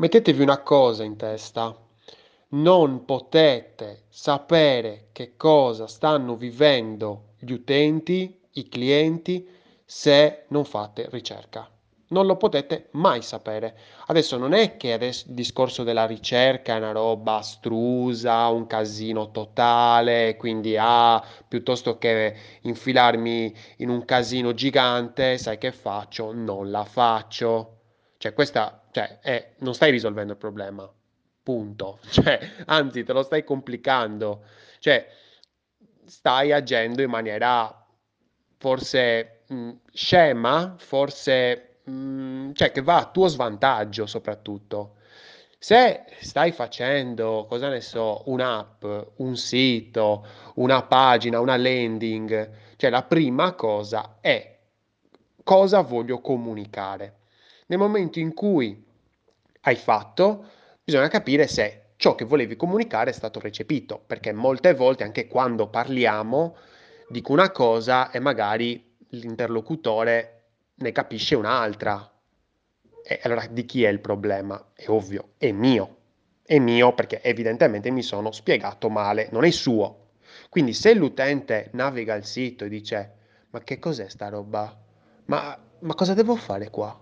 Mettetevi una cosa in testa, non potete sapere che cosa stanno vivendo gli utenti, i clienti, se non fate ricerca. Non lo potete mai sapere. Adesso non è che adesso il discorso della ricerca è una roba astrusa, un casino totale, quindi ah, piuttosto che infilarmi in un casino gigante, sai che faccio? Non la faccio. Cioè, questa, cioè, è, non stai risolvendo il problema, punto. Cioè, anzi, te lo stai complicando. Cioè, stai agendo in maniera forse mh, scema, forse mh, cioè che va a tuo svantaggio soprattutto. Se stai facendo, cosa ne so, un'app, un sito, una pagina, una landing, cioè la prima cosa è cosa voglio comunicare. Nel momento in cui hai fatto, bisogna capire se ciò che volevi comunicare è stato recepito, perché molte volte anche quando parliamo dico una cosa e magari l'interlocutore ne capisce un'altra. E allora di chi è il problema? È ovvio, è mio. È mio perché evidentemente mi sono spiegato male, non è suo. Quindi se l'utente naviga il sito e dice ma che cos'è sta roba? Ma, ma cosa devo fare qua?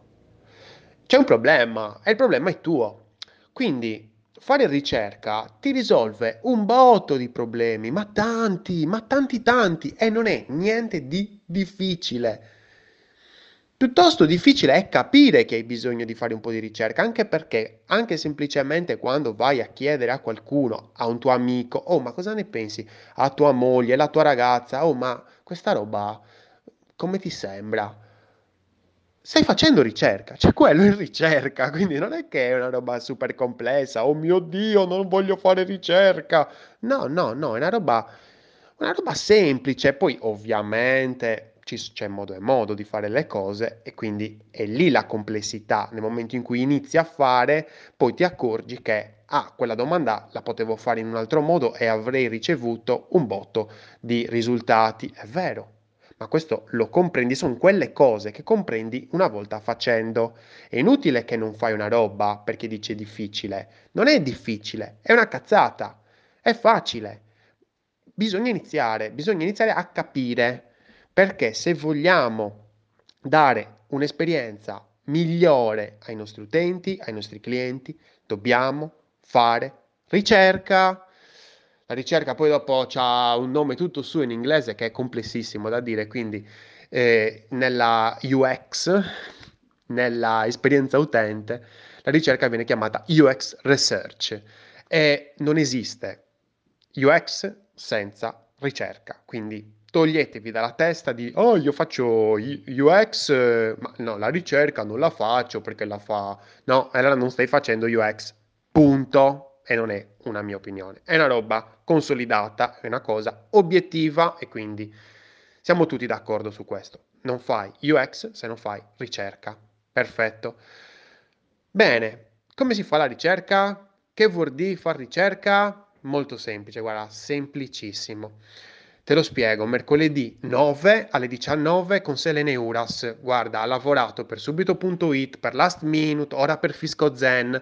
C'è un problema e il problema è tuo. Quindi fare ricerca ti risolve un botto di problemi, ma tanti, ma tanti tanti, e non è niente di difficile. Piuttosto difficile è capire che hai bisogno di fare un po' di ricerca, anche perché, anche semplicemente quando vai a chiedere a qualcuno, a un tuo amico, oh ma cosa ne pensi? A tua moglie, alla tua ragazza, oh ma questa roba come ti sembra? Stai facendo ricerca, cioè quello è ricerca, quindi non è che è una roba super complessa, oh mio Dio, non voglio fare ricerca. No, no, no, è una roba, una roba semplice, poi ovviamente c'è modo e modo di fare le cose e quindi è lì la complessità. Nel momento in cui inizi a fare, poi ti accorgi che ah, quella domanda la potevo fare in un altro modo e avrei ricevuto un botto di risultati. È vero, ma questo lo comprendi, sono quelle cose che comprendi una volta facendo. È inutile che non fai una roba perché dici difficile. Non è difficile, è una cazzata, è facile. Bisogna iniziare, bisogna iniziare a capire perché se vogliamo dare un'esperienza migliore ai nostri utenti, ai nostri clienti, dobbiamo fare ricerca. La ricerca poi dopo ha un nome tutto su in inglese che è complessissimo da dire, quindi eh, nella UX, nella esperienza utente, la ricerca viene chiamata UX Research e non esiste UX senza ricerca, quindi toglietevi dalla testa di oh io faccio UX, ma no, la ricerca non la faccio perché la fa, no, allora non stai facendo UX, punto e non è una mia opinione, è una roba consolidata, è una cosa obiettiva e quindi siamo tutti d'accordo su questo. Non fai UX se non fai ricerca. Perfetto. Bene, come si fa la ricerca? Che vuol dire fare ricerca? Molto semplice, guarda, semplicissimo. Te lo spiego, mercoledì 9 alle 19 con Selene Uras. Guarda, ha lavorato per subito.it, per Last Minute, ora per Fisco Zen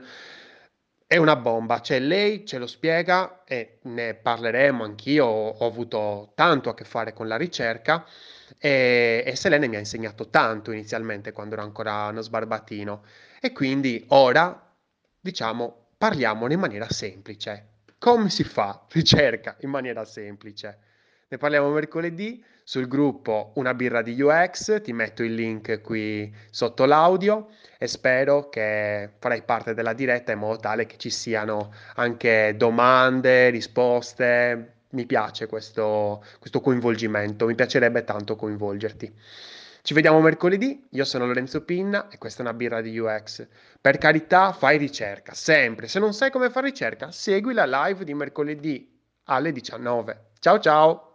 è una bomba, cioè lei ce lo spiega e ne parleremo anch'io, ho avuto tanto a che fare con la ricerca e, e Selene mi ha insegnato tanto inizialmente quando ero ancora uno sbarbatino e quindi ora diciamo parliamone in maniera semplice. Come si fa ricerca in maniera semplice? Ne parliamo mercoledì sul gruppo Una birra di UX, ti metto il link qui sotto l'audio e spero che farai parte della diretta in modo tale che ci siano anche domande, risposte. Mi piace questo, questo coinvolgimento, mi piacerebbe tanto coinvolgerti. Ci vediamo mercoledì, io sono Lorenzo Pinna e questa è una birra di UX. Per carità, fai ricerca, sempre. Se non sai come fare ricerca, segui la live di mercoledì alle 19. Ciao ciao!